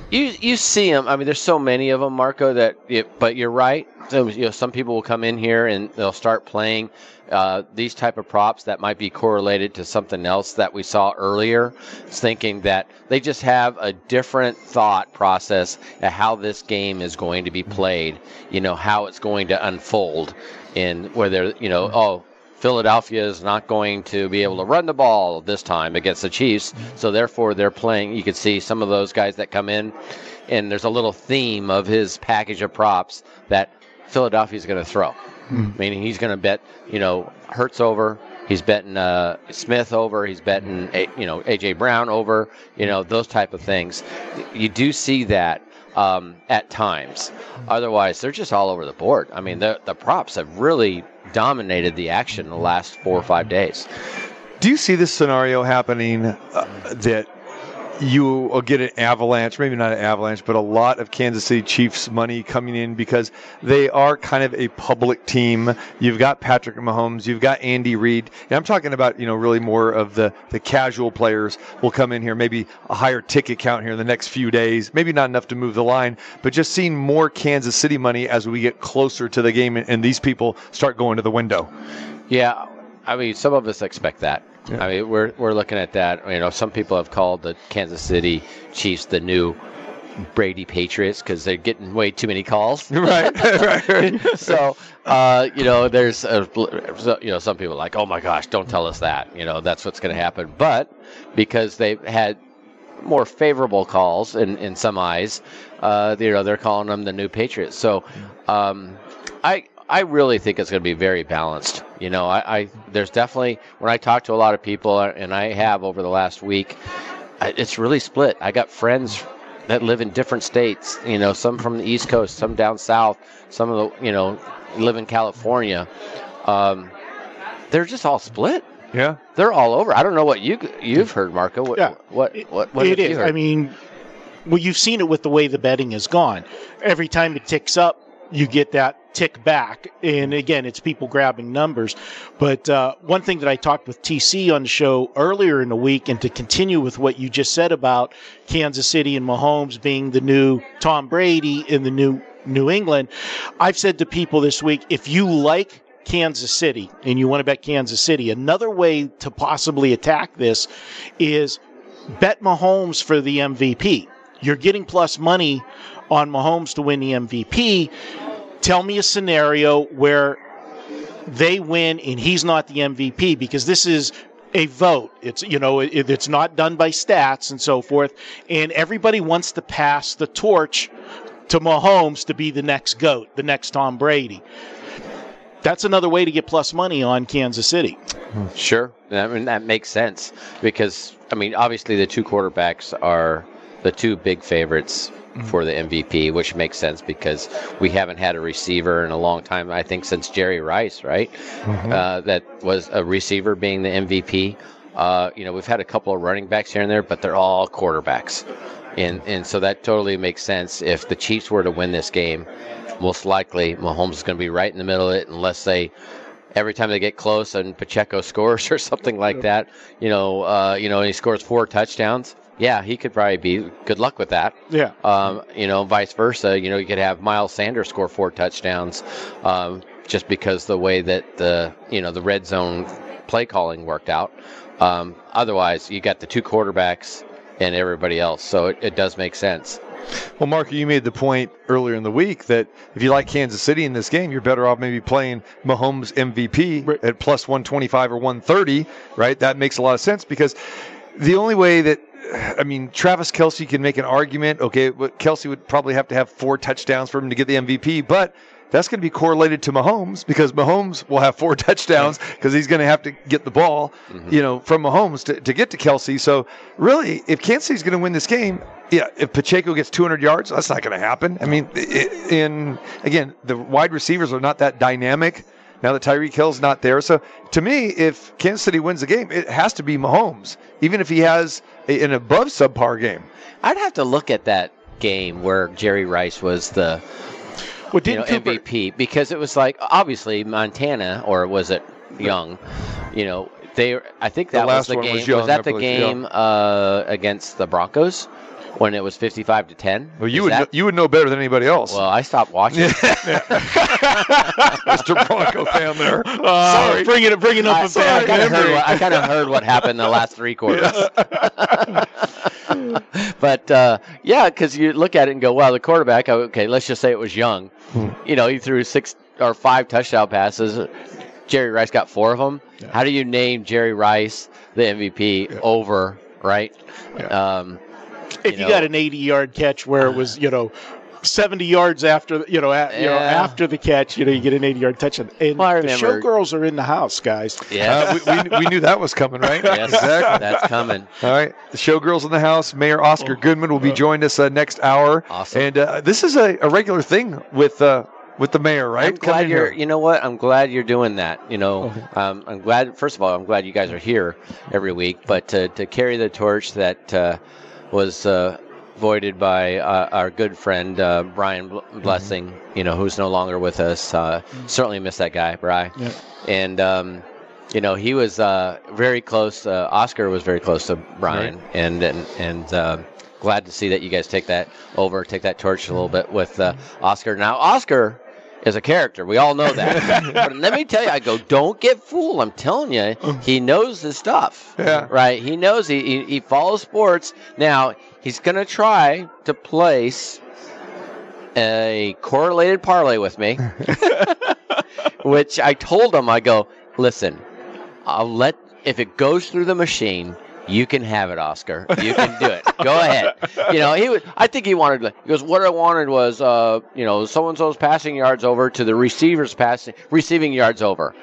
you you see them. I mean, there's so many of them, Marco. That it, but you're right. So, you know, some people will come in here and they'll start playing uh, these type of props that might be correlated to something else that we saw earlier. It's thinking that they just have a different thought process at how this game is going to be mm-hmm. played. You know how it's going to unfold, and whether you know mm-hmm. oh. Philadelphia is not going to be able to run the ball this time against the Chiefs, mm-hmm. so therefore they're playing. You can see some of those guys that come in, and there's a little theme of his package of props that Philadelphia is going to throw. Meaning he's going to bet, you know, Hurts over. He's betting uh, Smith over. He's betting, you know, AJ Brown over. You know, those type of things. You do see that um, at times. Otherwise, they're just all over the board. I mean, the the props have really dominated the action the last four or five days. Do you see this scenario happening uh, that you will get an avalanche, maybe not an avalanche, but a lot of Kansas City Chiefs money coming in because they are kind of a public team. You've got Patrick Mahomes, you've got Andy Reid, and I'm talking about you know really more of the the casual players will come in here, maybe a higher ticket count here in the next few days, maybe not enough to move the line, but just seeing more Kansas City money as we get closer to the game and, and these people start going to the window. Yeah, I mean, some of us expect that. I mean, we're we're looking at that. You know, some people have called the Kansas City Chiefs the new Brady Patriots because they're getting way too many calls. right, right. so, uh, you know, there's a, you know some people are like, oh my gosh, don't tell us that. You know, that's what's going to happen. But because they've had more favorable calls in, in some eyes, uh, you know, they're calling them the new Patriots. So, um, I I really think it's going to be very balanced. You know, I, I there's definitely when I talk to a lot of people, uh, and I have over the last week, it's really split. I got friends that live in different states. You know, some from the East Coast, some down south, some of the you know live in California. Um, they're just all split. Yeah. They're all over. I don't know what you you've heard, Marco. What Yeah. what what, what it is. I mean, well, you've seen it with the way the betting has gone. Every time it ticks up, you get that tick back. And again, it's people grabbing numbers. But uh, one thing that I talked with TC on the show earlier in the week, and to continue with what you just said about Kansas City and Mahomes being the new Tom Brady in the new New England, I've said to people this week, if you like Kansas City and you want to bet Kansas City, another way to possibly attack this is bet Mahomes for the MVP. You're getting plus money on Mahomes to win the MVP. Tell me a scenario where they win and he's not the MVP because this is a vote. It's you know it, it's not done by stats and so forth, and everybody wants to pass the torch to Mahomes to be the next goat, the next Tom Brady. That's another way to get plus money on Kansas City. Sure, I mean that makes sense because I mean obviously the two quarterbacks are the two big favorites for the MVP, which makes sense because we haven't had a receiver in a long time. I think since Jerry Rice, right? Uh, that was a receiver being the MVP. Uh, you know, we've had a couple of running backs here and there, but they're all quarterbacks, and and so that totally makes sense. If the Chiefs were to win this game, most likely Mahomes is going to be right in the middle of it, unless they every time they get close and Pacheco scores or something like that. You know, uh, you know, and he scores four touchdowns. Yeah, he could probably be. Good luck with that. Yeah. Um, you know, vice versa. You know, you could have Miles Sanders score four touchdowns, um, just because the way that the you know the red zone play calling worked out. Um, otherwise, you got the two quarterbacks and everybody else, so it, it does make sense. Well, Mark, you made the point earlier in the week that if you like Kansas City in this game, you're better off maybe playing Mahomes MVP at plus 125 or 130, right? That makes a lot of sense because the only way that I mean, Travis Kelce can make an argument. Okay, but Kelce would probably have to have four touchdowns for him to get the MVP, but that's going to be correlated to Mahomes because Mahomes will have four touchdowns because he's going to have to get the ball, mm-hmm. you know, from Mahomes to, to get to Kelce. So really, if Kansas City's going to win this game, yeah, if Pacheco gets 200 yards, that's not going to happen. I mean, in again, the wide receivers are not that dynamic. Now that Tyreek Hill's not there, so to me, if Kansas City wins the game, it has to be Mahomes, even if he has a, an above subpar game. I'd have to look at that game where Jerry Rice was the Well, you know, didn't Cooper, MVP because it was like obviously Montana or was it Young? You know, they. I think The that was the one game. was Young, I that the game uh, against the Broncos when it was fifty-five to ten? Well, you Is would that- know, you would know better than anybody else, well, I stopped watching. Mr. Bronco fan. There, sorry, bringing it, bringing up I, a bad kind of heard, memory. what- I kind of heard what happened in the last three quarters. but uh, yeah, because you look at it and go, "Wow, the quarterback." Okay, let's just say it was Young. Hmm. You know, he threw six or five touchdown passes. Jerry Rice got four of them. How do you name Jerry Rice the MVP over right? Um, if you you, got an 80 yard catch where it was, you know, 70 yards after, you know, a, you know, after the catch, you know, you get an 80 yard touchdown. And Well, I the showgirls are in the house, guys. yeah, Uh, we, we, we knew that was coming, right? yes, exactly. that's coming. All right, the showgirls in the house. Mayor Oscar Goodman will be joining us uh, next hour. Awesome. And uh, this is a, a regular thing with uh, with the mayor, right? I'm glad you're. here. You know what? I'm glad you're doing that. You know, um, I'm glad. First of all, I'm glad you guys are here every week. But to, to carry the torch that uh, was uh, voided by uh, our good friend uh, Brian Bl- Blessing, you know, who's no longer with us. Uh, Certainly miss that guy, Bri. Yeah. And um, you know, he was uh, very close. Uh, Oscar was very close to Brian, and and and. Uh, Glad to see that you guys take that over, take that torch a little bit with uh, Oscar. Now, Oscar is a character. We all know that. but let me tell you, I go, don't get fooled. I'm telling you, he knows his stuff. Yeah. Right? He knows he, he, he follows sports. Now, he's going to try to place a correlated parlay with me, which I told him, I go, listen, I'll let, if it goes through the machine, you can have it, Oscar. You can do it. Go ahead. You know, he was. I think he wanted. He goes. What I wanted was, uh, you know, so and so's passing yards over to the receiver's passing receiving yards over.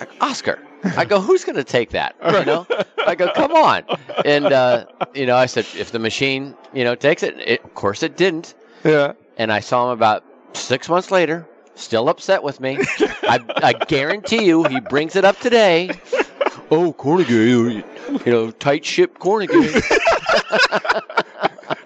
Like, Oscar. I go. Who's going to take that? You know. I go. Come on. And uh, you know, I said, if the machine, you know, takes it, it of course it didn't. Yeah. And I saw him about six months later, still upset with me. I, I guarantee you, he brings it up today. Oh, Kornegay, you know, tight ship Kornegay.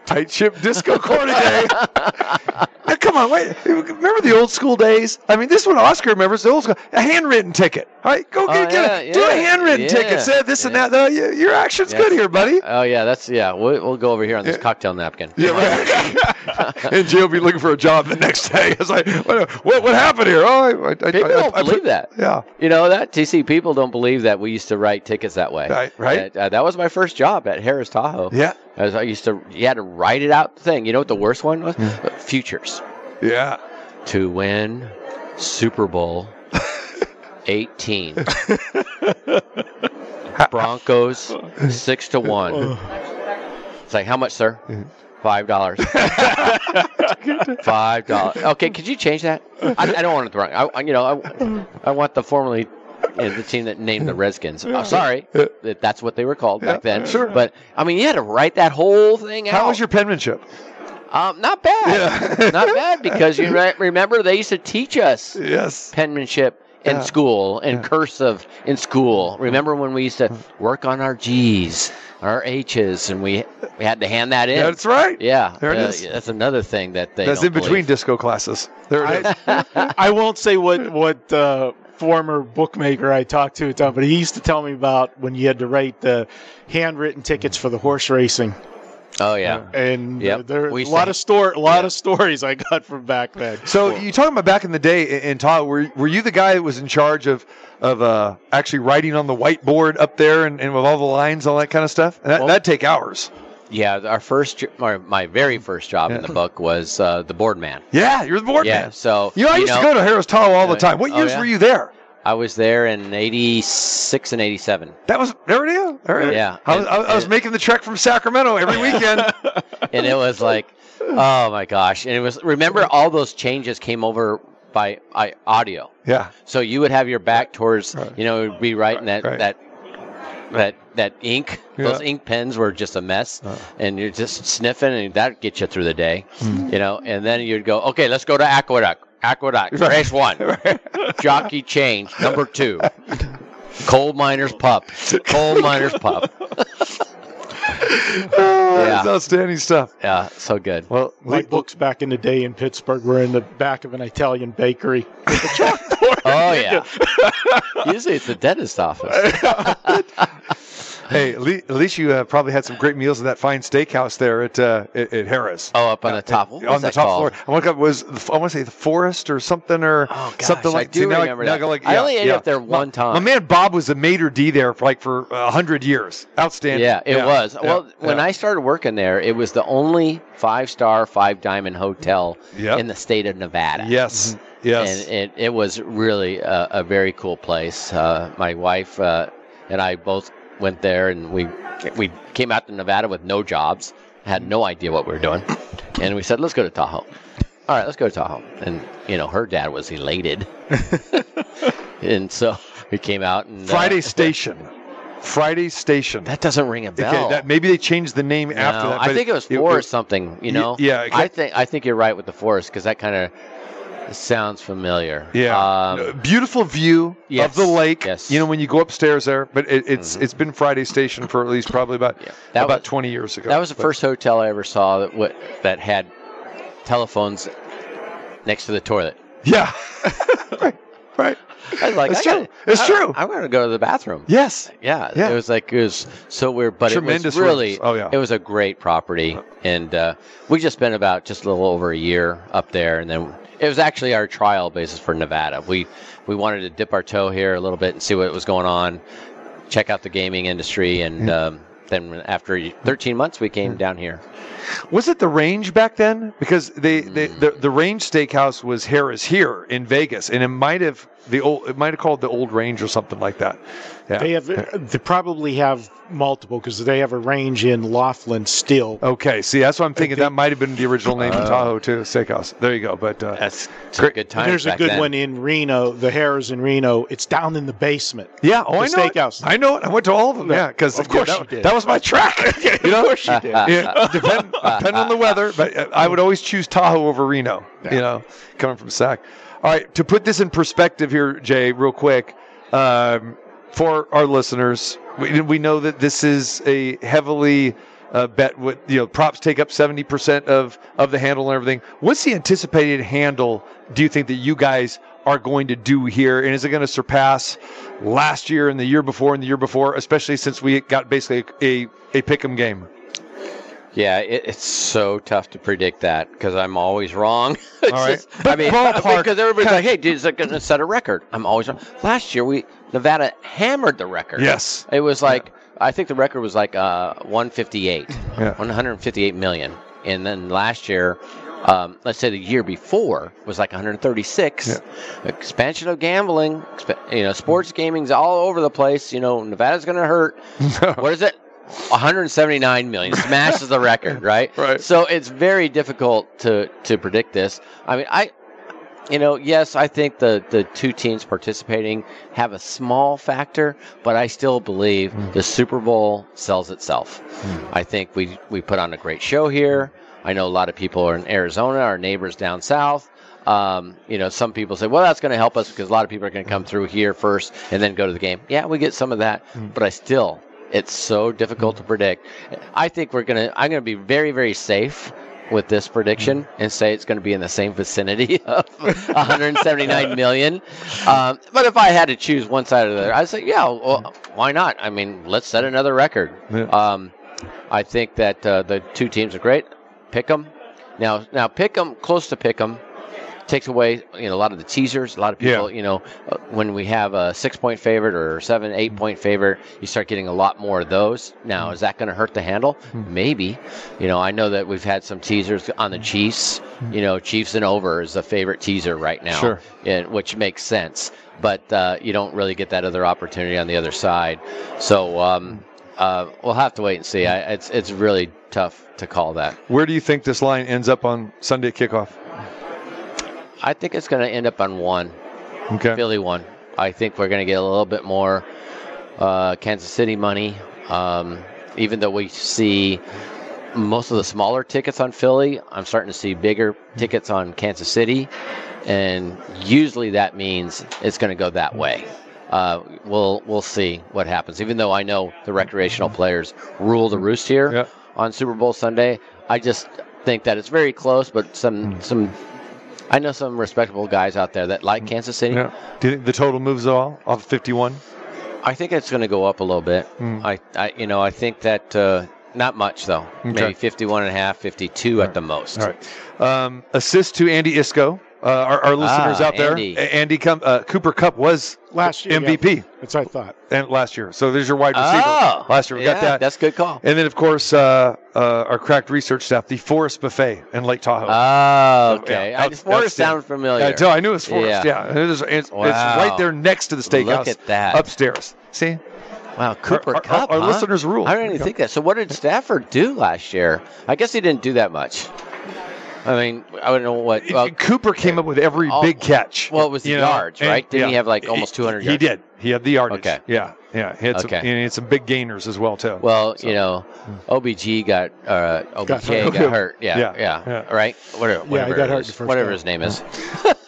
Tight ship disco cornet. now, come on, wait. Remember the old school days? I mean, this one Oscar remembers the old school. A handwritten ticket. All right, go Oh, get, get yeah, a, do a handwritten yeah, ticket. Say this and that. No, your action's Yes. good here, buddy. Oh yeah, that's yeah. We'll, we'll go over here on this cocktail napkin. Yeah, right. and Jay will be looking for a job the next day. It's like, what, what, what happened here? Oh, I, I, People I- don't believe that. Yeah. You know that TC people don't believe that we used to write tickets that way. Right, right. That, uh, that was my first job at Harrah's Tahoe. Yeah. As I used to, you had to write it out. Thing. You know what the worst one was? Hmm. Futures Yeah. to win Super Bowl 18. Broncos six to one. It's like how much, sir? Five dollars. Five dollars. Okay, could you change that? I, I don't want it wrong. I, I- you know, I, I want the formerly you know, the team that named the Redskins. Sorry, that that's what they were called back then. sure. But I mean, you had to write that whole thing out. How was your penmanship? Um, not bad. not bad because you re- remember they used to teach us Yes. penmanship in Yeah. school and cursive in school. Remember when we used to work on our G's, our H's, and we we had to hand that in. That's right. Yeah, There it uh, is. That's another thing that they That's don't in between believe. disco classes. There it is. I won't say what what uh, former bookmaker I talked to, but he used to tell me about when you had to write the handwritten tickets for the horse racing, Oh yeah. and Yep. uh, there We a lot to- of story, a lot yeah. of stories I got from back then. So you talking about back in the day and Todd, Were, were you the guy that was in charge of of uh, actually writing on the whiteboard up there and, and with all the lines, all that kind of stuff? That, Well- that'd take hours. Yeah, our first, jo- my, my very first job in the book was uh, the board man. Yeah, you're the board Yeah, man. so You know, I used to go to Harrah's Tahoe all the Uh, time. What oh, years yeah? were you there? I was there in '86 and '87. That was there it is. There it is. Yeah. I was, I, I was And- making the trek from Sacramento every weekend. and it was like, oh my gosh! And it was remember all those changes came over by I, audio. yeah. So you would have your back towards, Right. you know, be writing that Right. that that that ink. Those ink pens were just a mess, and you're just sniffing, and that gets you through the day, Hmm. you know. And then you'd go, okay, let's go to Aqueduct. Aqueduct, race one, jockey change number two, coal miner's pup, coal miner's pup. Oh, That's outstanding stuff. Yeah, so good. Well, My le- books back in the day in Pittsburgh were in the back of an Italian bakery. Oh yeah. Usually it's the dentist office. hey, at least you uh, probably had some great meals at that fine steakhouse there at uh, at, at Harrah's. Oh, up on the top. Was on the top called? floor. I want to was I want to say the forest or something or Oh, gosh, something I like. do see, now remember that. I go like, I only ate yeah. up there one time. My man Bob was the maitre d there for like for a hundred years. Outstanding. Yeah, it was. yeah, Well, when. I started working there, it was the only five star, five diamond hotel Yep. in the state of Nevada. yes yes And it, it was really a, a very cool place. Uh, my wife uh, and I both went there, and we we came out to Nevada with no jobs, had no idea what we were doing, and we said, "Let's go to Tahoe." All right, let's go to Tahoe. And you know, her dad was elated, and so we came out and uh, Friday Station. Friday Station. that doesn't ring a bell. Okay, that, maybe they changed the name after No, that. I think it was Forest something. You know. yeah, it I think I think you're right with the Forest because that kind of sounds familiar. Yeah, Um, beautiful view yes, of the lake. yes. You know when you go upstairs there, but it, it's it's been Friday Station for at least probably about Yeah. That about was- twenty years ago. that was the But- first hotel I ever saw that what that had telephones next to the toilet. Yeah, right, right. I was like, It's I gotta- true. It's I- true. I'm going to go to the bathroom. Yes, Yeah, Yeah. it was like it was so weird, but Tremendous it was really, rooms. Oh, yeah. it was a great property, and uh, we just spent about just a little over a year up there, and then it was actually our trial basis for Nevada. We we wanted to dip our toe here a little bit and see what was going on, check out the gaming industry, and um, then after 13 months, we came down here. was it the Range back then? Because they, they the the Range Steakhouse was Harrah's here in Vegas, and it might have the old it might have called the Old Range or something like that. Yeah. They have they probably have multiple because they have a range in Laughlin still. Okay, see, that's what I'm thinking. that might have been the original name in Oh. Tahoe too, Steakhouse. There you go. But uh, That's it's a Great. good time. And there's a good then. one in Reno, the Harrah's in Reno. It's down in the basement. yeah, oh, I The know. steakhouse. It. I know it. I went to all of them. Yeah, because Of course that, you did. that was my track. you know, Of course you did. yeah, depend, depending on the weather, but uh, I would always choose Tahoe over Reno. You know, coming from Sac. All right, to put this in perspective here, Jay, real quick, um, for our listeners, we, we know that this is a heavily uh, bet. With you know, props take up seventy percent of of the handle and everything. What's the anticipated handle? Do you think that you guys are going to do here, and is it going to surpass last year and the year before and the year before, especially since we got basically a a pick'em game? Yeah, it, it's so tough to predict that because I'm always wrong. All right. just- I But mean, ballpark- because everybody's like, "Hey, dude, is it going to set a record?" I'm always wrong. Last year, we Nevada hammered the record. Yes. it was like I think the record was like uh, 158, Yeah. 158 million, and then last year. Um, let's say the year before was like 136. Yeah. Expansion of gambling, exp- you know, sports gaming's all over the place. You know, Nevada's going to hurt. what is it? 179 million smashes the record, right? Right. So it's very difficult to to predict this. I mean, I, you know, yes, I think the the two teams participating have a small factor, but I still believe hmm. the Super Bowl sells itself. Hmm. I think we we put on a great show here. I know a lot of people are in Arizona, our neighbors down south. Um, you know, some people say, well, that's going to help us because a lot of people are going to come through here first and then go to the game. Yeah, we get some of that, hmm. but I still, it's so difficult to predict. I think we're going to, I'm going to be very, very safe with this prediction and say it's going to be in the same vicinity of 179 million. Um, but if I had to choose one side or the other, I'd say, yeah, well, why not? I mean, let's set another record. Yeah. Um, I think that uh, the two teams are great. Pick them. Now, now pick them, close to pick 'em takes away you know a lot of the teasers. A lot of people, you know, uh, when we have a six point favorite or seven, eight point favorite, you start getting a lot more of those. Now, is that going to hurt the handle? Maybe. You know, I know that we've had some teasers on the Chiefs. You know, Chiefs and over is a favorite teaser right now, Sure. and, which makes sense. But uh, you don't really get that other opportunity on the other side. So um, uh, we'll have to wait and see. I, it's it's really tough to call that. Where do you think this line ends up on Sunday kickoff? I think it's going to end up on one. Okay. Philly one. I think we're going to get a little bit more uh, Kansas City money, um, even though we see most of the smaller tickets on Philly. I'm starting to see bigger tickets on Kansas City, and usually that means it's going to go that way. Uh, we'll we'll see what happens. Even though I know the recreational players rule the roost here Yeah. on Super Bowl Sunday, I just think that it's very close. But some some I know some respectable guys out there that like Kansas City. Yeah. Do you think the total moves at all off 51? I think it's going to go up a little bit. I, I, you know, I think that uh, not much though. Maybe 51 and a half, 52 at the most. All right. Um, assist to Andy Isco. Uh, our, our listeners Ah, out there. Andy. Andy come, uh, Cooper Kupp was Last year, MVP yeah. That's what I thought. and last year. So there's your wide receiver. Oh, last year we yeah, got that. That's a good call. and then of course uh, uh, our cracked research staff, the Forest Buffet in Lake Tahoe. Oh, So, okay. yeah, I out- just Forrest outstanding. sounded familiar. Yeah, I tell- I knew it was Forest. Yeah. Yeah, It is- it's, it's right there next to the steakhouse. Look at that. upstairs. See, Wow, Cooper our- Cup. our huh? listeners rule. I didn't even think that. So, what did Stafford do last year? I guess he didn't do that much. I mean, I don't know what. Well, Cooper came up with every all- big catch. well, it was the you know, yards, and- right? Didn't he have, like, almost 200 He yards? He did. He had the yardage. Okay. Yeah, yeah. He had some, Okay. and he had some big gainers as well too. well, you know, OBJ got uh, OBK hurt. got, hurt. Yeah, Yeah, yeah, yeah. Right. Whatever. he whatever got hurt is. the first Whatever game. his name is.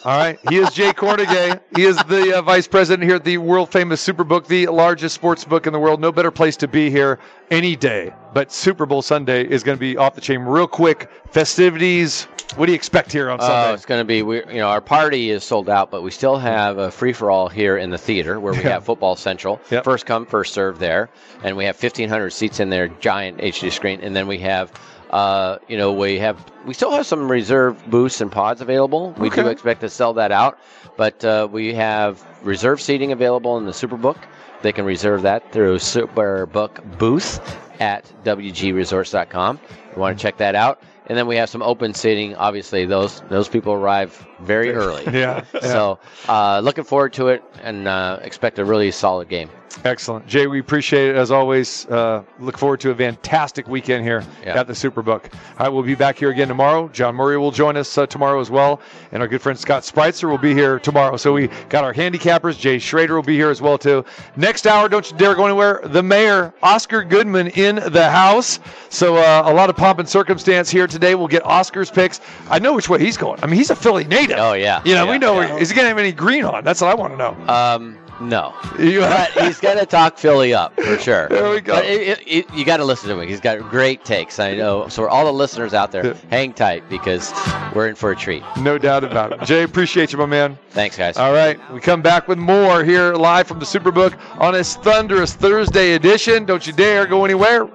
All right. He is Jay Kornegay. he is the uh, vice president here at the world famous Superbook, the largest sports book in the world. No better place to be here any day. But Super Bowl Sunday is going to be off the chain real quick. Festivities. What do you expect here on Oh, Sunday? it's going to be. We, you know, our party is sold out, but we still have a free for all here in the theater where we Yeah. have Football Central. Yep. First come, first serve there, and we have 1,500 seats in their giant HD screen, and then we have. Uh, you know, we have we still have some reserve booths and pods available. We do expect to sell that out, but uh, we have reserve seating available in the Superbook. They can reserve that through Superbook booth at wgresorts.com. You want to check that out. And then we have some open seating. Obviously, those those people arrive very early. yeah. yeah. So, uh, looking forward to it and uh, expect a really solid game. Excellent. Jay, we appreciate it as always. Uh, look forward to a fantastic weekend here Yeah. at the Superbook. All right, we'll be back here again tomorrow. John Murray will join us uh, tomorrow as well. And our good friend Scott Spreitzer will be here tomorrow. So we got our handicappers. Jay Schroeder will be here as well, too. Next hour, don't you dare go anywhere. The mayor, Oscar Goodman, in the house. So uh, a lot of pomp and circumstance here today. We'll get Oscar's picks. I know which way he's going. I mean, he's a Philly native. Oh, yeah. You know, Yeah, we know. yeah. Is he going to have any green on? That's what I want to know. Um, No, but he's gonna talk Philly up for sure. There we go. But it, it, it- you got to listen to him. He's got great takes. I know. So all the listeners out there, hang tight because we're in for a treat. no doubt about it. Jay, appreciate you, my man. Thanks, guys. All right, we come back with more here live from the Superbook on this thunderous Thursday edition. Don't you dare go anywhere.